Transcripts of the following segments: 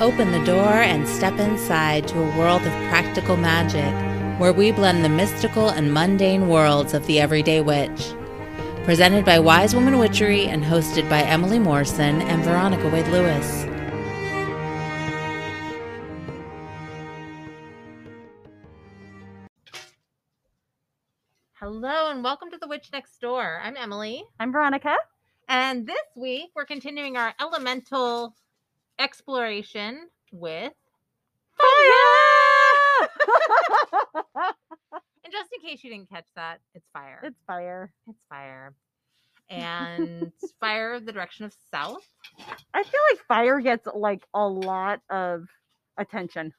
Open the door and step inside to a world of practical magic where we blend the mystical and mundane worlds of the everyday witch. Presented by Wise Woman Witchery and hosted by Emily Morrison and Veronica Wade Lewis. Hello and welcome to The Witch Next Door. I'm Emily. I'm Veronica. And this week we're continuing our elemental exploration with Fire! and just in case you didn't catch that, it's fire. it's fire. It's fire. And fire the direction of south. I feel like fire gets like a lot of attention.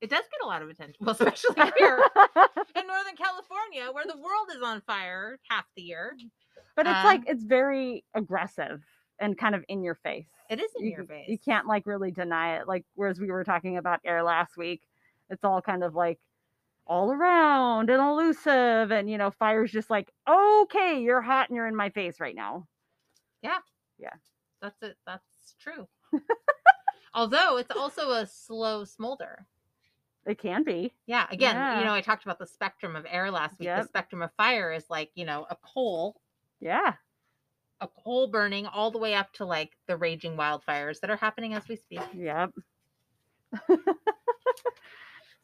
It does get a lot of attention. Well, especially here in Northern California, where the world is on fire half the year. but it's Um, like it's very aggressive and kind of in your face. It is in you, your face. you can't like really deny it. Like whereas we were talking about air last week, it's all kind of like all around and elusive and you know, fire's just like, okay, you're hot and you're in my face right now. Yeah. Yeah. That's it. That's true. Although it's also a slow smolder. It can be. Yeah. Again, Yeah. you know, I talked about the spectrum of air last week. The spectrum of fire is like, you know, a coal Yeah. A coal burning all the way up to like the raging wildfires that are happening as we speak. Yep.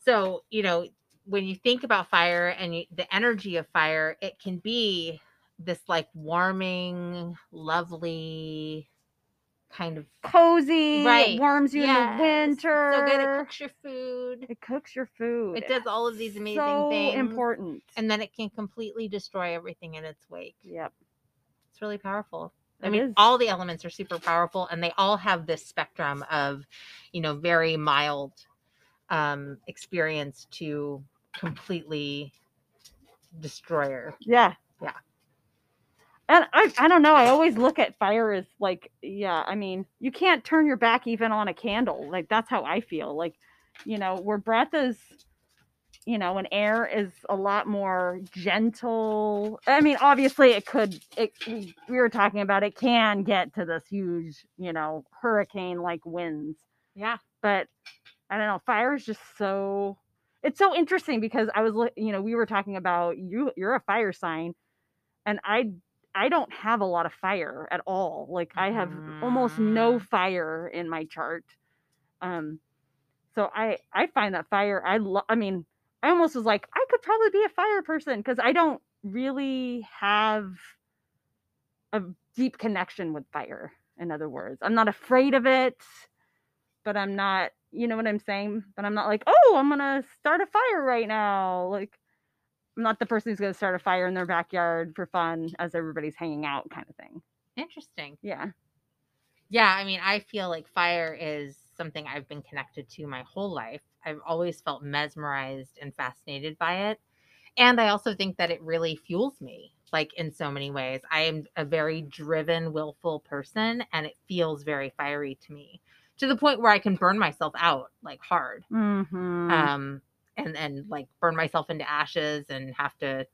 So, you know, when you think about fire and you, the energy of fire, it can be this like warming, lovely kind of Cozy. Right. It warms you in the winter. so good. It cooks your food. It cooks your food. It does all of these amazing so things. important. And then it can completely destroy everything in its wake. yep. It's really powerful. I mean, all the elements are super powerful, and they all have this spectrum of, you know, very mild um, experience to completely destroyer. Yeah. Yeah. And I, I don't know. I always look at fire as like, yeah, I mean, you can't turn your back even on a candle. Like, that's how I feel. Like, you know, where breath is, you know, and air is a lot more gentle. I mean, obviously, it could, it, we we were talking about it can get to this huge, you know, hurricane like winds. Yeah, but I don't know. Fire is just so it's so interesting because I was you know we were talking about you you're a fire sign, and I I don't have a lot of fire at all. Like I have almost no Mm. fire in my chart. Um, so I I find that fire I lo- I mean I almost was like I could probably be a fire person because I don't really have a deep connection with fire. In other words, I'm not afraid of it, but I'm not, you know what I'm saying? But I'm not like, oh, I'm gonna start a fire right now. Like, I'm not the person who's gonna start a fire in their backyard for fun as everybody's hanging out, kind of thing. interesting. Yeah, Yeah, I mean, I feel like fire is something I've been connected to my whole life. I've always felt mesmerized and fascinated by it. And I also think that it really fuels me, like in so many ways. I am a very driven, willful person, and it feels very fiery to me to the point where I can burn myself out like hard. mm-hmm. Um, and and like burn myself into ashes and have to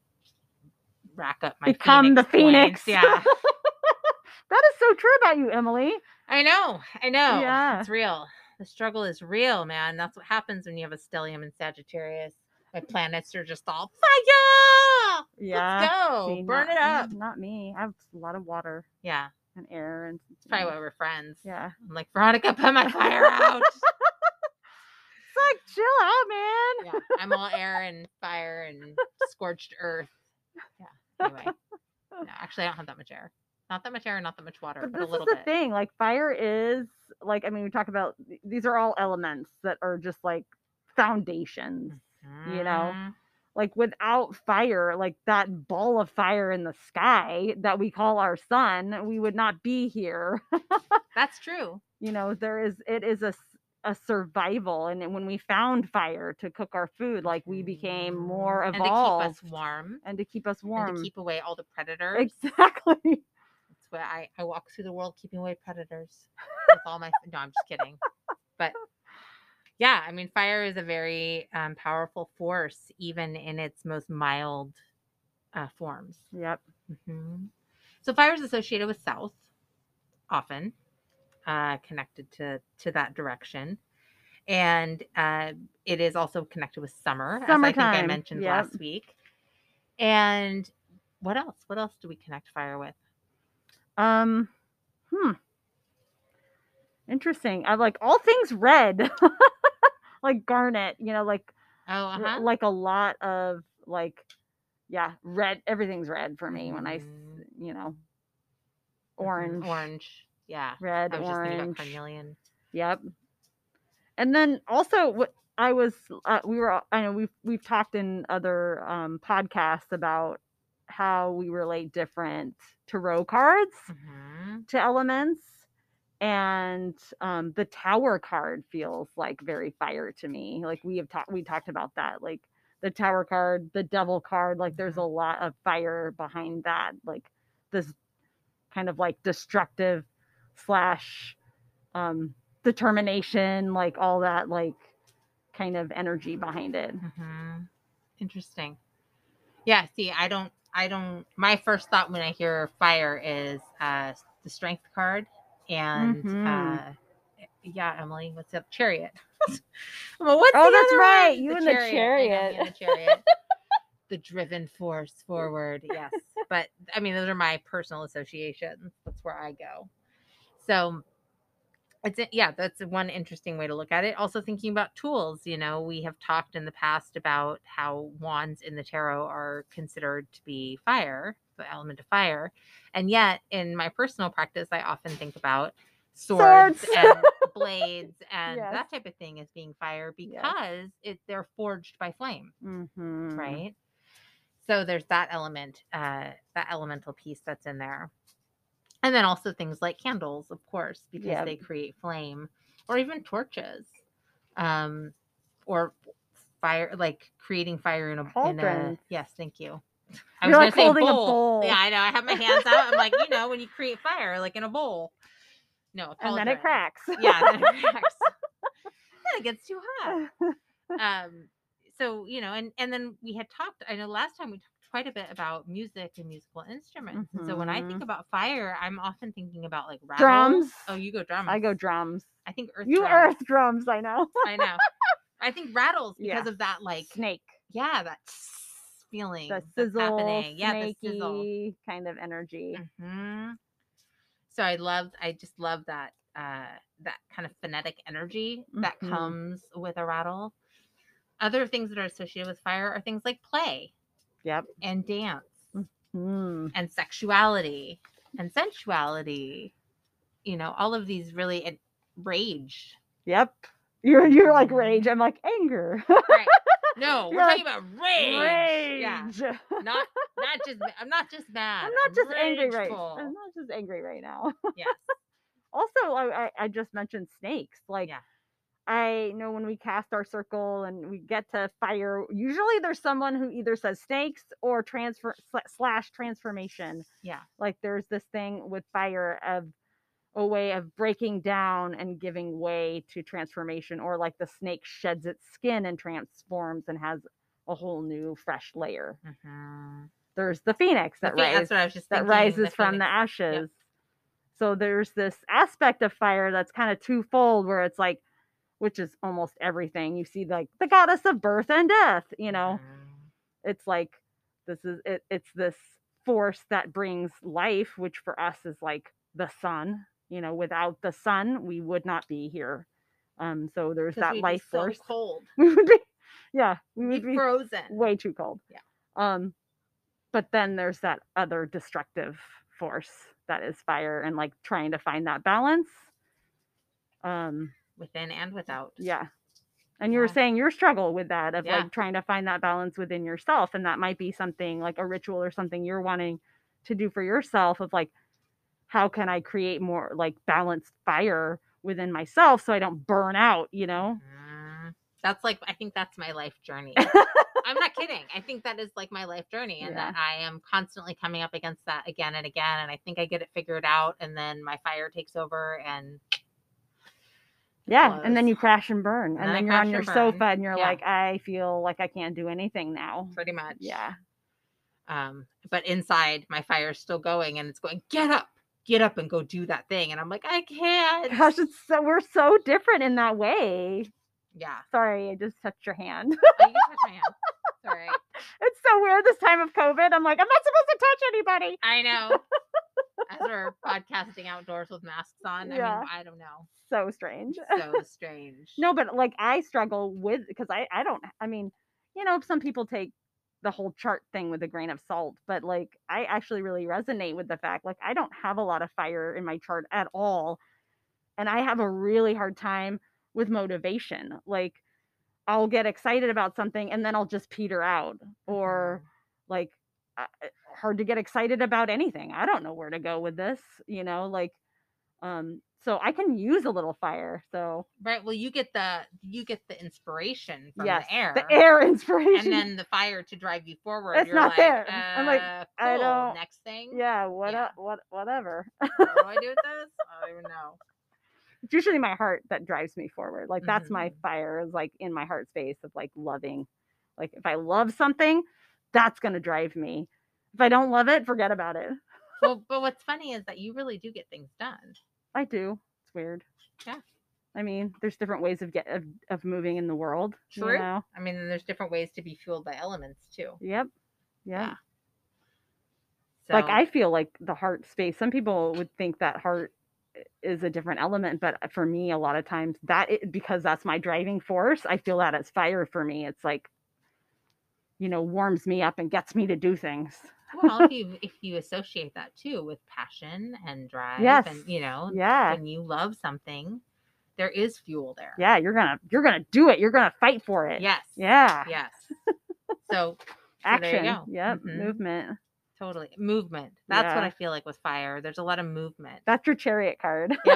rack up my Become the phoenix phoenix. points. Yeah. that is so true about you, Emily. I know, I know. Yeah. It's real. The struggle is real, man. That's what happens when you have a stellium in Sagittarius. My mm. planets are just all fire. Yeah, Let's go. See, Burn not- it up. Not me. I have a lot of water Yeah. and air, and That's probably why we're friends. yeah. I'm like, Veronica, put my fire out. It's like chill out, man. yeah. I'm all air and fire and scorched earth. Yeah. Anyway. No, actually I don't have that much air. Not that much air, not that much water, But but, this a is little the bit. thing. Like fire is like I mean we talk about these are all elements that are just like foundations. you know, Mm, Like without fire, like that ball of fire in the sky that we call our sun, we would not be here. That's true. you know, there is it is a a survival and when we found fire to cook our food, like we became more evolved and evolved to keep us warm. and to keep us warm. And to keep away all the predators. exactly. Why I, I walk through the world keeping away predators with all my. No, I'm just kidding. But yeah, I mean, fire is a very um, powerful force, even in its most mild uh, forms. Yep. hmm So fire is associated with south, often. uh, connected to to that direction, and uh, it is also connected with summer, as I think I mentioned yep. last week. And what else? What else do we connect fire with? Um, hmm. Interesting. I like all things red, like garnet. You know, like Oh, uh-huh. like a lot of like, yeah, red. Everything's red for me when I, you know, Mhm. orange, Orange. Yeah. red, I was just thinking about orange. carnelian. Yep. And then also what I was uh, we were I know we've we've talked in other um podcasts about how we relate different tarot cards Mhm. to elements and um the tower card feels like very fire to me. Like we have talked we talked about that like the tower card, the devil card, like there's a lot of fire behind that like this kind of like destructive slash um determination like all that like kind of energy behind it Mhm. Interesting. Yeah. See, I don't. I don't. My first thought when I hear fire is uh the strength card, and Mhm. uh yeah, Emily, what's up? Chariot. well, what's Oh, the that's other right, one? you and the me chariot. and the chariot. the driven force forward. Yes, but I mean, those are my personal associations. That's where I go. So it's a- yeah that's one interesting way to look at it also thinking about tools you know we have talked in the past about how wands in the tarot are considered to be fire the element of fire and yet in my personal practice i often think about swords, Swords. and blades and Yes. that type of thing as being fire Yes. because it they're forged by flame mm-hmm. right so there's that element uh that elemental piece that's in there and then also things like candles of course because Yep. they create flame or even torches um or fire like creating fire in a, in a yes thank you. I You're was like gonna say holding a bowl. bowl. yeah i know i have my hands out i'm like you know when you create fire like in a bowl. No a and then it cracks. Yeah then it cracks. Then it gets too hot. Um so you know and and then we had talked i know last time we talked quite a bit about music and musical instruments and so when i think Mhm. about fire i'm often thinking about like rattles. Drums. oh you go drums i go drums i think earth you drums. earth drums i know i know i think rattles because Yeah. of that like snake yeah that feeling the sizzle happening yeah the sizzle kind of energy hmm so i loved i just love that uh that kind of phonetic energy that Mhm. comes with a rattle other things that are associated with fire are things like play yep. and dance mm. and sexuality and sensuality you know all of these really and rage. Yep. You're you're like Mhm. rage. I'm like anger. Right. No we're You're talking about rage, rage. Yeah not not just i'm not just mad. I'm not just angry right i'm not just angry right now. Yes. Also I, I i just mentioned snakes. Like Yeah. I know when we cast our circle and we get to fire usually there's someone who either says snakes or transfer slash transformation yeah like there's this thing with fire of a way of breaking down and giving way to transformation or like the snake sheds its skin and transforms and has a whole new fresh layer Mhm. there's the phoenix The that phoe- that's rises what I was just that thinking, rises the from the phoenix. ashes. So there's this aspect of fire that's kind of twofold where it's like which is almost everything. You see like the goddess of birth and death, you know. Mhm. It's like this is it, it's this force that brings life, which for us is like the sun. You know, without the sun, we would not be here. Um, so there's that life so force. cold We would be, yeah, we We'd would be be frozen way too cold. Yeah. Um, but then there's that other destructive force that is fire and like trying to find that balance. Um, within and without yeah. And you were saying your struggle with that of Yeah. like trying to find that balance within yourself. And that might be something like a ritual or something you're wanting to do for yourself of like, how can I create more like balanced fire within myself so I don't burn out, you know? Mhm. that's like i think that's my life journey i'm not kidding i think that is like my life journey and Yeah. that i am constantly coming up against that again and again and i think i get it figured out and then my fire takes over and Yeah, and then you crash and burn, And and then I you're on your and sofa, and you're Yeah. like, I feel like I can't do anything now. pretty much Yeah, um but inside my fire's still going and it's going get up get up and go do that thing. And I'm like, I can't. Gosh, it's so we're so different in that way. Yeah. Sorry, I just touched your hand. Oh, you can touch my hand. It's all right. it's so weird this time of COVID. I'm like, I'm not supposed to touch anybody. I know. As we're podcasting outdoors with masks on, I Yeah. mean, I don't know. So strange. So strange. No, but like I struggle with because I I don't I mean, you know, some people take the whole chart thing with a grain of salt, but like I actually really resonate with the fact like I don't have a lot of fire in my chart at all. And I have a really hard time with motivation. Like I'll get excited about something and then I'll just peter out or like uh, uh, hard to get excited about anything. I don't know where to go with this, you know, like um so I can use a little fire. So Right. Well, you get the you get the inspiration from yes, the air. the air inspiration. and then the fire to drive you forward. It's you're not like, there. I'm like, "Uh, I don't- Next thing. yeah, what Yeah. what whatever. What do I do with this? I don't even know. it's usually my heart that drives me forward. Like that's my Mhm. fire is like in my heart space of like loving. Like if I love something, that's gonna drive me. If I don't love it, forget about it. Well, but what's funny is that you really do get things done. I do. It's weird. Yeah. I mean, there's different ways of get of, of moving in the world. you True. know? I mean, there's different ways to be fueled by elements too. Yep. Yep. Yeah. like I feel like the heart space. Some people would think that heart is a different element, but for me, a lot of times that it, because that's my driving force. I feel that as fire for me. It's like, you know, warms me up and gets me to do things. well, if you if you associate that too with passion and drive, Yes. and you know, Yeah, when you love something, there is fuel there. yeah. You're gonna you're gonna do it. You're gonna fight for it. Yes. Yeah. Yes. So Action. you go. Yep. Mhm. Movement. totally movement. That's what I feel like with fire. There's a lot of movement. That's your chariot card.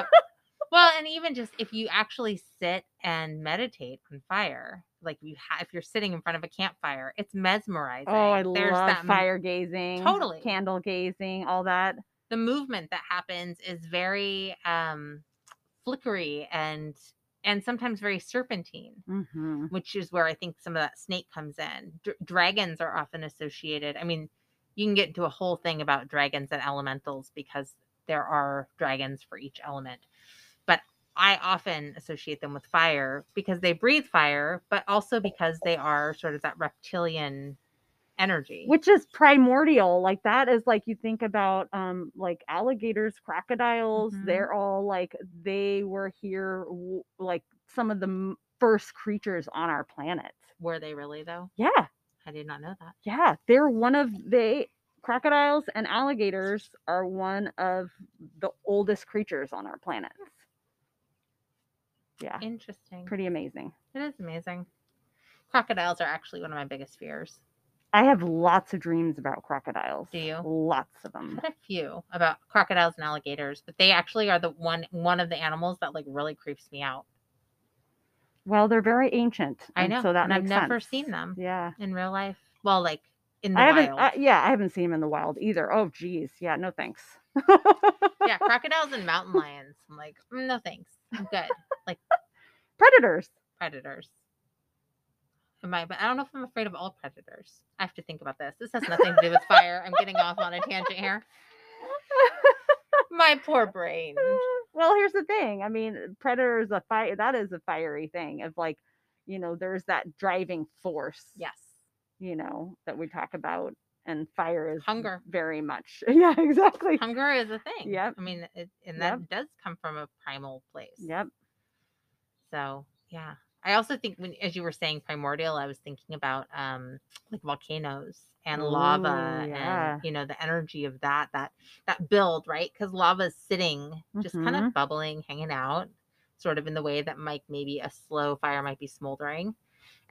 Well, and even just if you actually sit and meditate on fire, like you ha- if you're sitting in front of a campfire, it's mesmerizing. Oh, I There's love that fire gazing. Totally. Candle gazing. All that. The movement that happens is very um flickery and and sometimes very serpentine, Mm-hmm. which is where I think some of that snake comes in. D- dragons are often associated. I mean, you can get into a whole thing about dragons and elementals because there are dragons for each element. I often associate them with fire because they breathe fire, but also because they are sort of that reptilian energy. which is primordial like that is like you think about um like alligators crocodiles Mhm. they're all like they were here like some of the first creatures on our planet Were they really though? yeah I did not know that. yeah they're one of they crocodiles and alligators are one of the oldest creatures on our planet yeah Interesting. pretty amazing It is amazing. Crocodiles are actually one of my biggest fears. i have lots of dreams about crocodiles Do you? lots of them had a few about crocodiles and alligators, but they actually are the one one of the animals that like really creeps me out. well they're very ancient I and know, so that and I've makes never sense. seen them yeah in real life. Well, like in the I haven't. wild. Uh, yeah, I haven't seen them in the wild either. Oh, geez. Yeah, no thanks. yeah, crocodiles and mountain lions. I'm like, "Mm, no thanks. I'm good. Like predators. Predators. Am I? But I don't know if I'm afraid of all predators. I have to think about this. This has nothing to do with fire. I'm getting off on a tangent here. My poor brain. well, here's the thing. I mean, predators a fire. That is a fiery thing. Of like, you know, there's that driving force. Yes. You know that we talk about, and fire is Hunger. Very much. Yeah, exactly. Hunger is a thing. Yep. I mean, it, and that Yep. does come from a primal place. Yep. So yeah. I also think when as you were saying primordial, I was thinking about um like volcanoes and lava yeah. and you know the energy of that that that build, right? Because lava is sitting just kind Mhm. of bubbling, hanging out, sort of in the way that might maybe a slow fire might be smoldering.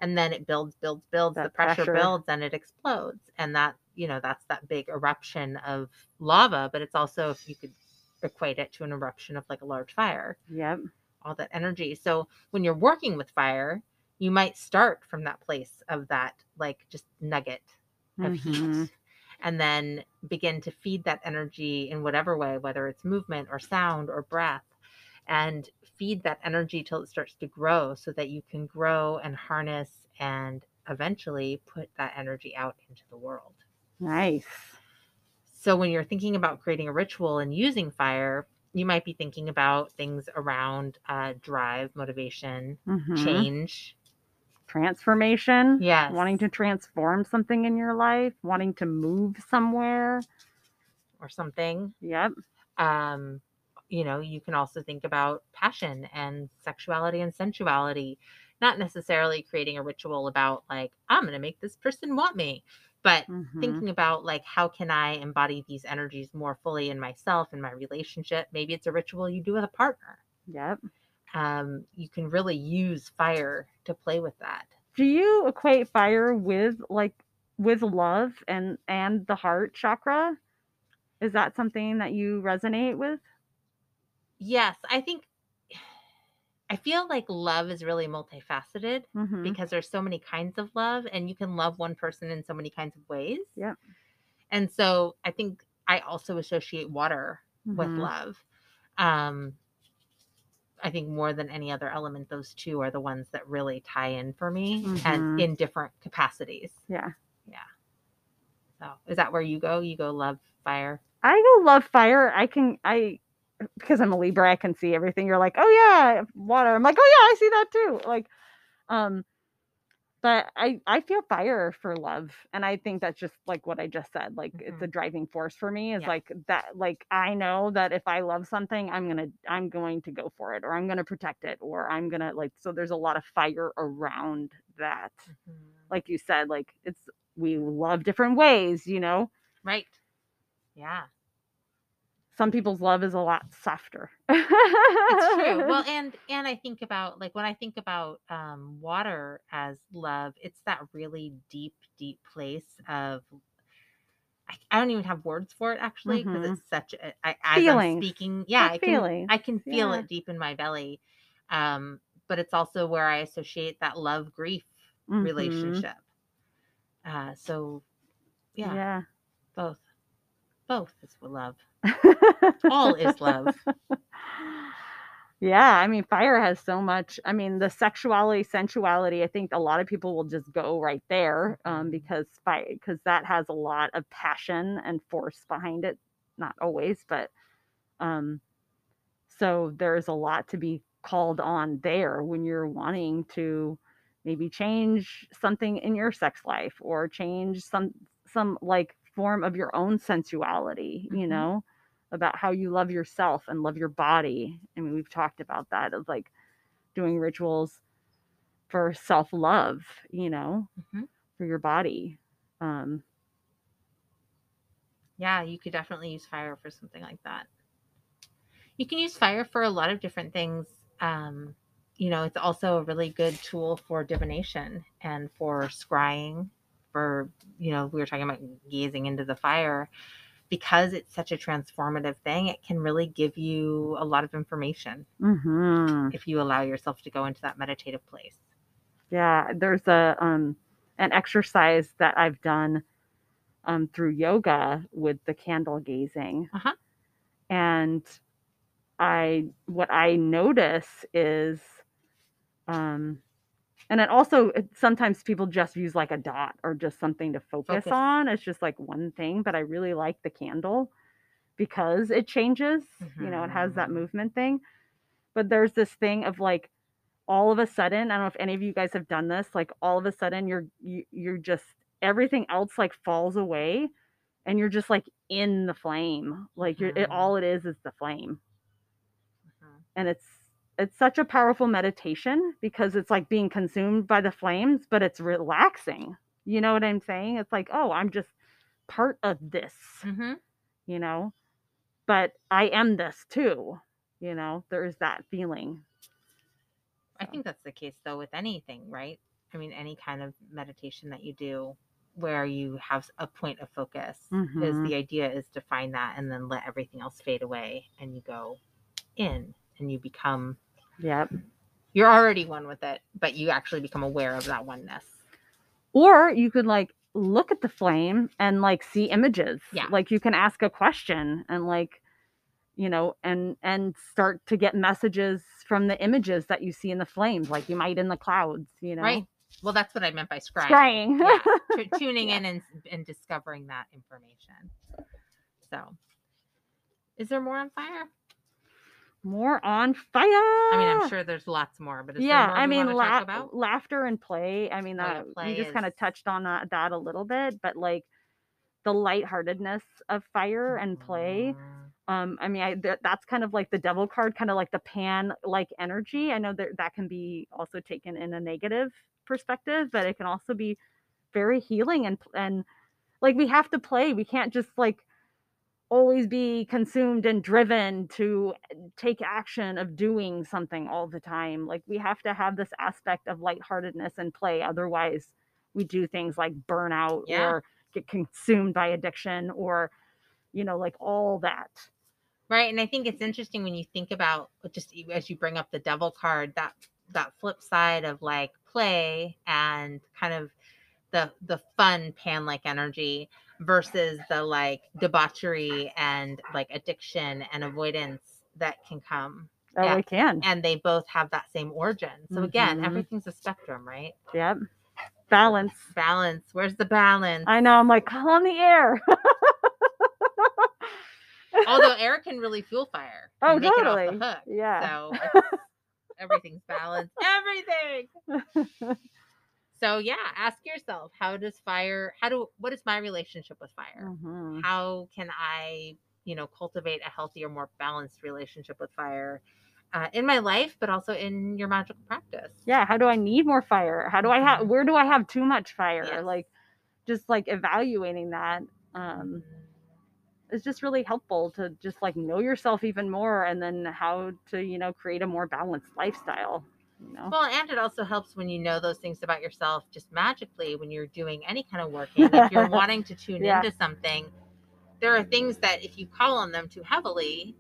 And then it builds, builds, builds, the pressure, pressure. builds and it explodes. And that, you know, that's that big eruption of lava, but it's also if you could equate it to an eruption of like a large fire Yep. all that energy. So when you're working with fire, you might start from that place of that like just nugget of Mhm. heat and then begin to feed that energy in whatever way, whether it's movement or sound or breath, and feed that energy till it starts to grow so that you can grow and harness and eventually put that energy out into the world. Nice. So when you're thinking about creating a ritual and using fire, you might be thinking about things around uh, drive, motivation, Mhm. change. Transformation. Yes. Wanting to transform something in your life, wanting to move somewhere. or something. Yep. um, you know, you can also think about passion and sexuality and sensuality, not necessarily creating a ritual about like, I'm going to make this person want me, but Mhm. thinking about like, how can I embody these energies more fully in myself and my relationship? Maybe it's a ritual you do with a partner. Yep. Um, you can really use fire to play with that. Do you equate fire with like with love and and the heart chakra? Is that something that you resonate with? Yes, I think I feel like love is really multifaceted. Mhm. because there's so many kinds of love and you can love one person in so many kinds of ways. Yep. And so I think I also associate water with Mhm. love. Um I think more than any other element those two are the ones that really tie in for me and Mhm. in different capacities. Yeah. Yeah. So is that where you go? You go love fire. I go love fire. I can I because I'm a Libra, I can see everything. You're like, oh yeah, water. I'm like, oh yeah, I see that too. Like, um, but I I feel fire for love, and I think that's just like what I just said. Like, it's a driving force for me. Is Yeah. like that. Like I know that if I love something, I'm gonna I'm going to go for it, or I'm gonna protect it, or I'm gonna like. So there's a lot of fire around that. Like you said, like it's we love different ways. You know, Right. Yeah. Some people's love is a lot softer. It's true. Well, and and I think about like when I think about um, water as love, it's that really deep, deep place of. I, I don't even have words for it actually because Mhm. it's such a I, as Feelings. I'm speaking. Yeah, I can feeling. I can feel Yeah. it deep in my belly, um, but it's also where I associate that love grief Mhm. relationship. Uh, so, yeah, Yeah. both, both is love. All is love. Yeah, I mean, fire has so much. I mean, the sexuality, sensuality. I think a lot of people will just go right there, um, Mhm. because fire, because that has a lot of passion and force behind it. Not always, but um, so there's a lot to be called on there when you're wanting to maybe change something in your sex life or change some some like form of your own sensuality. You Mhm. know about how you love yourself and love your body. I mean, we've talked about that of like doing rituals for self love, you know, Mhm. for your body. Um, Yeah, you could definitely use fire for something like that. You can use fire for a lot of different things. Um, you know, it's also a really good tool for divination and for scrying. For, you know, we were talking about gazing into the fire. Because it's such a transformative thing, it can really give you a lot of information mhm. if you allow yourself to go into that meditative place. Yeah, there's a um an exercise that I've done um through yoga with the candle gazing. Uh-huh. And I what I notice is um and it also sometimes people just use like a dot or just something to focus, Focus. on. It's just like one thing, but I really like the candle because it changes. You know, it has that Mhm. movement thing. But there's this thing of like all of a sudden, I don't know if any of you guys have done this, like all of a sudden you're you, you're just everything else like falls away and you're just like in the flame. Like you're it, Mhm. all it is is the flame. Mhm. And it's it's such a powerful meditation because it's like being consumed by the flames, but it's relaxing. You know what I'm saying? It's like, oh, I'm just part of this, Mhm. you know? But I am this too. You know, there is that feeling. I So. think that's the case though with anything, right? I mean, any kind of meditation that you do where you have a point of focus is Mhm. the idea is to find that and then let everything else fade away and you go in and you become Yep. you're already one with it, but you actually become aware of that oneness. Or you could like look at the flame and like see images. Yeah. Like you can ask a question and like you know and and start to get messages from the images that you see in the flames like you might in the clouds, you know. Right? Well, that's what I meant by scrying. Scrying. yeah, tu- tuning Yeah. in and, and discovering that information. So, is there more on fire? More on fire. I mean, I'm sure there's lots more, but is yeah, more I mean, la- laughter and play. I mean, Oh, that play you just kind of touched on that, that a little bit, but like the lightheartedness of fire and play. Mm, Um, I mean, I th- that's kind of like the devil card, kind of like the pan like energy. I know that that can be also taken in a negative perspective, but it can also be very healing and and like we have to play. We can't just like always be consumed and driven to eh, take action of doing something all the time. Like we have to have this aspect of lightheartedness and play. Otherwise, we do things like burnout Yeah. or get consumed by addiction or you know like all that. Right. And I think it's interesting when you think about uh, just e- as you bring up the devil card, that that flip side of like play and kind of the the fun pan like energy versus the like debauchery and like addiction and avoidance that can come. Oh, Yeah. we can. And they both have that same origin. So again, Mhm. everything's a spectrum, right? Yep. Balance. Balance. Where's the balance? I know. I'm like, call on the air. Although air can really fuel fire. Oh, and make it totally. off the hook. yeah. So everything's balanced. Everything. So yeah, ask yourself, how does fire? How do? What is my relationship with fire? Mhm. How can I, you know, cultivate a healthier, more balanced relationship with fire uh, in my life, but also in your magical practice? Yeah. How do I need more fire? How do I have? Mhm. Where do I have too much fire? Yes. Like, just like evaluating that. Um, is just really helpful to just like know yourself even more and then how to you know create a more balanced lifestyle you know Well, and it also helps when you know those things about yourself just magically when you're doing any kind of working. if you're wanting to tune Yeah. into something, there are things that if you call on them too heavily,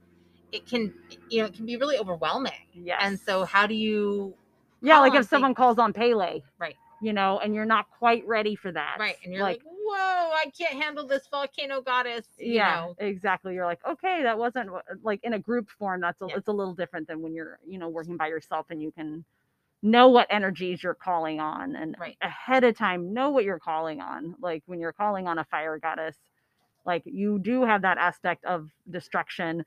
it can, you know, it can be really overwhelming. yes And so, how do you, yeah like if someone calls on pele Right. you know and you're not quite ready for that right? And you're like, whoa, I can't handle this volcano goddess. You yeah know, exactly you're like okay that wasn't like in a group form that's a, Yeah. it's a little different than when you're you know working by yourself and you can know what energies you're calling on and Right. ahead of time know what you're calling on like when you're calling on a fire goddess like you do have that aspect of destruction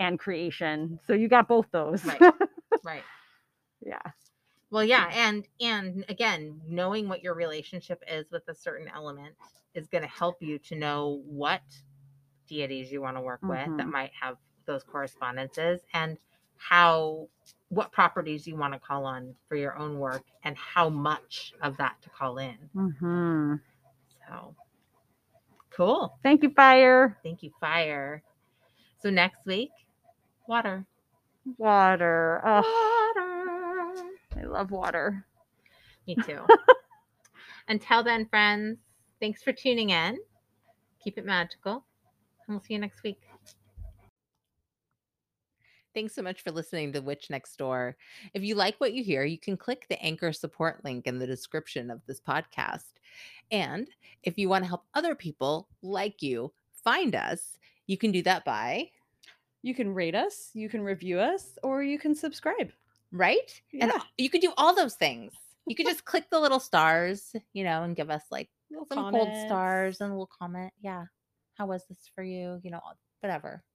and creation so you got both those Right. right. yeah Well, yeah, and and again, knowing what your relationship is with a certain element is going to help you to know what deities you want to work with that Mhm. might have those correspondences and how what properties you want to call on for your own work and how much of that to call in. hmm So cool. thank you fire Thank you, fire. So next week, water. water oh Water. i love water Me too. Until then, friends, thanks for tuning in. Keep it magical, and we'll see you next week. Thanks so much for listening to Witch Next Door. If you like what you hear, you can click the anchor support link in the description of this podcast. And if you want to help other people like you find us, you can do that by, You can rate us, you can review us, or you can subscribe. right? And Yeah. you could do all those things. You could just click the little stars, you know, and give us like Little some gold comments. stars and a little comment. Yeah. How was this for you? You know, whatever.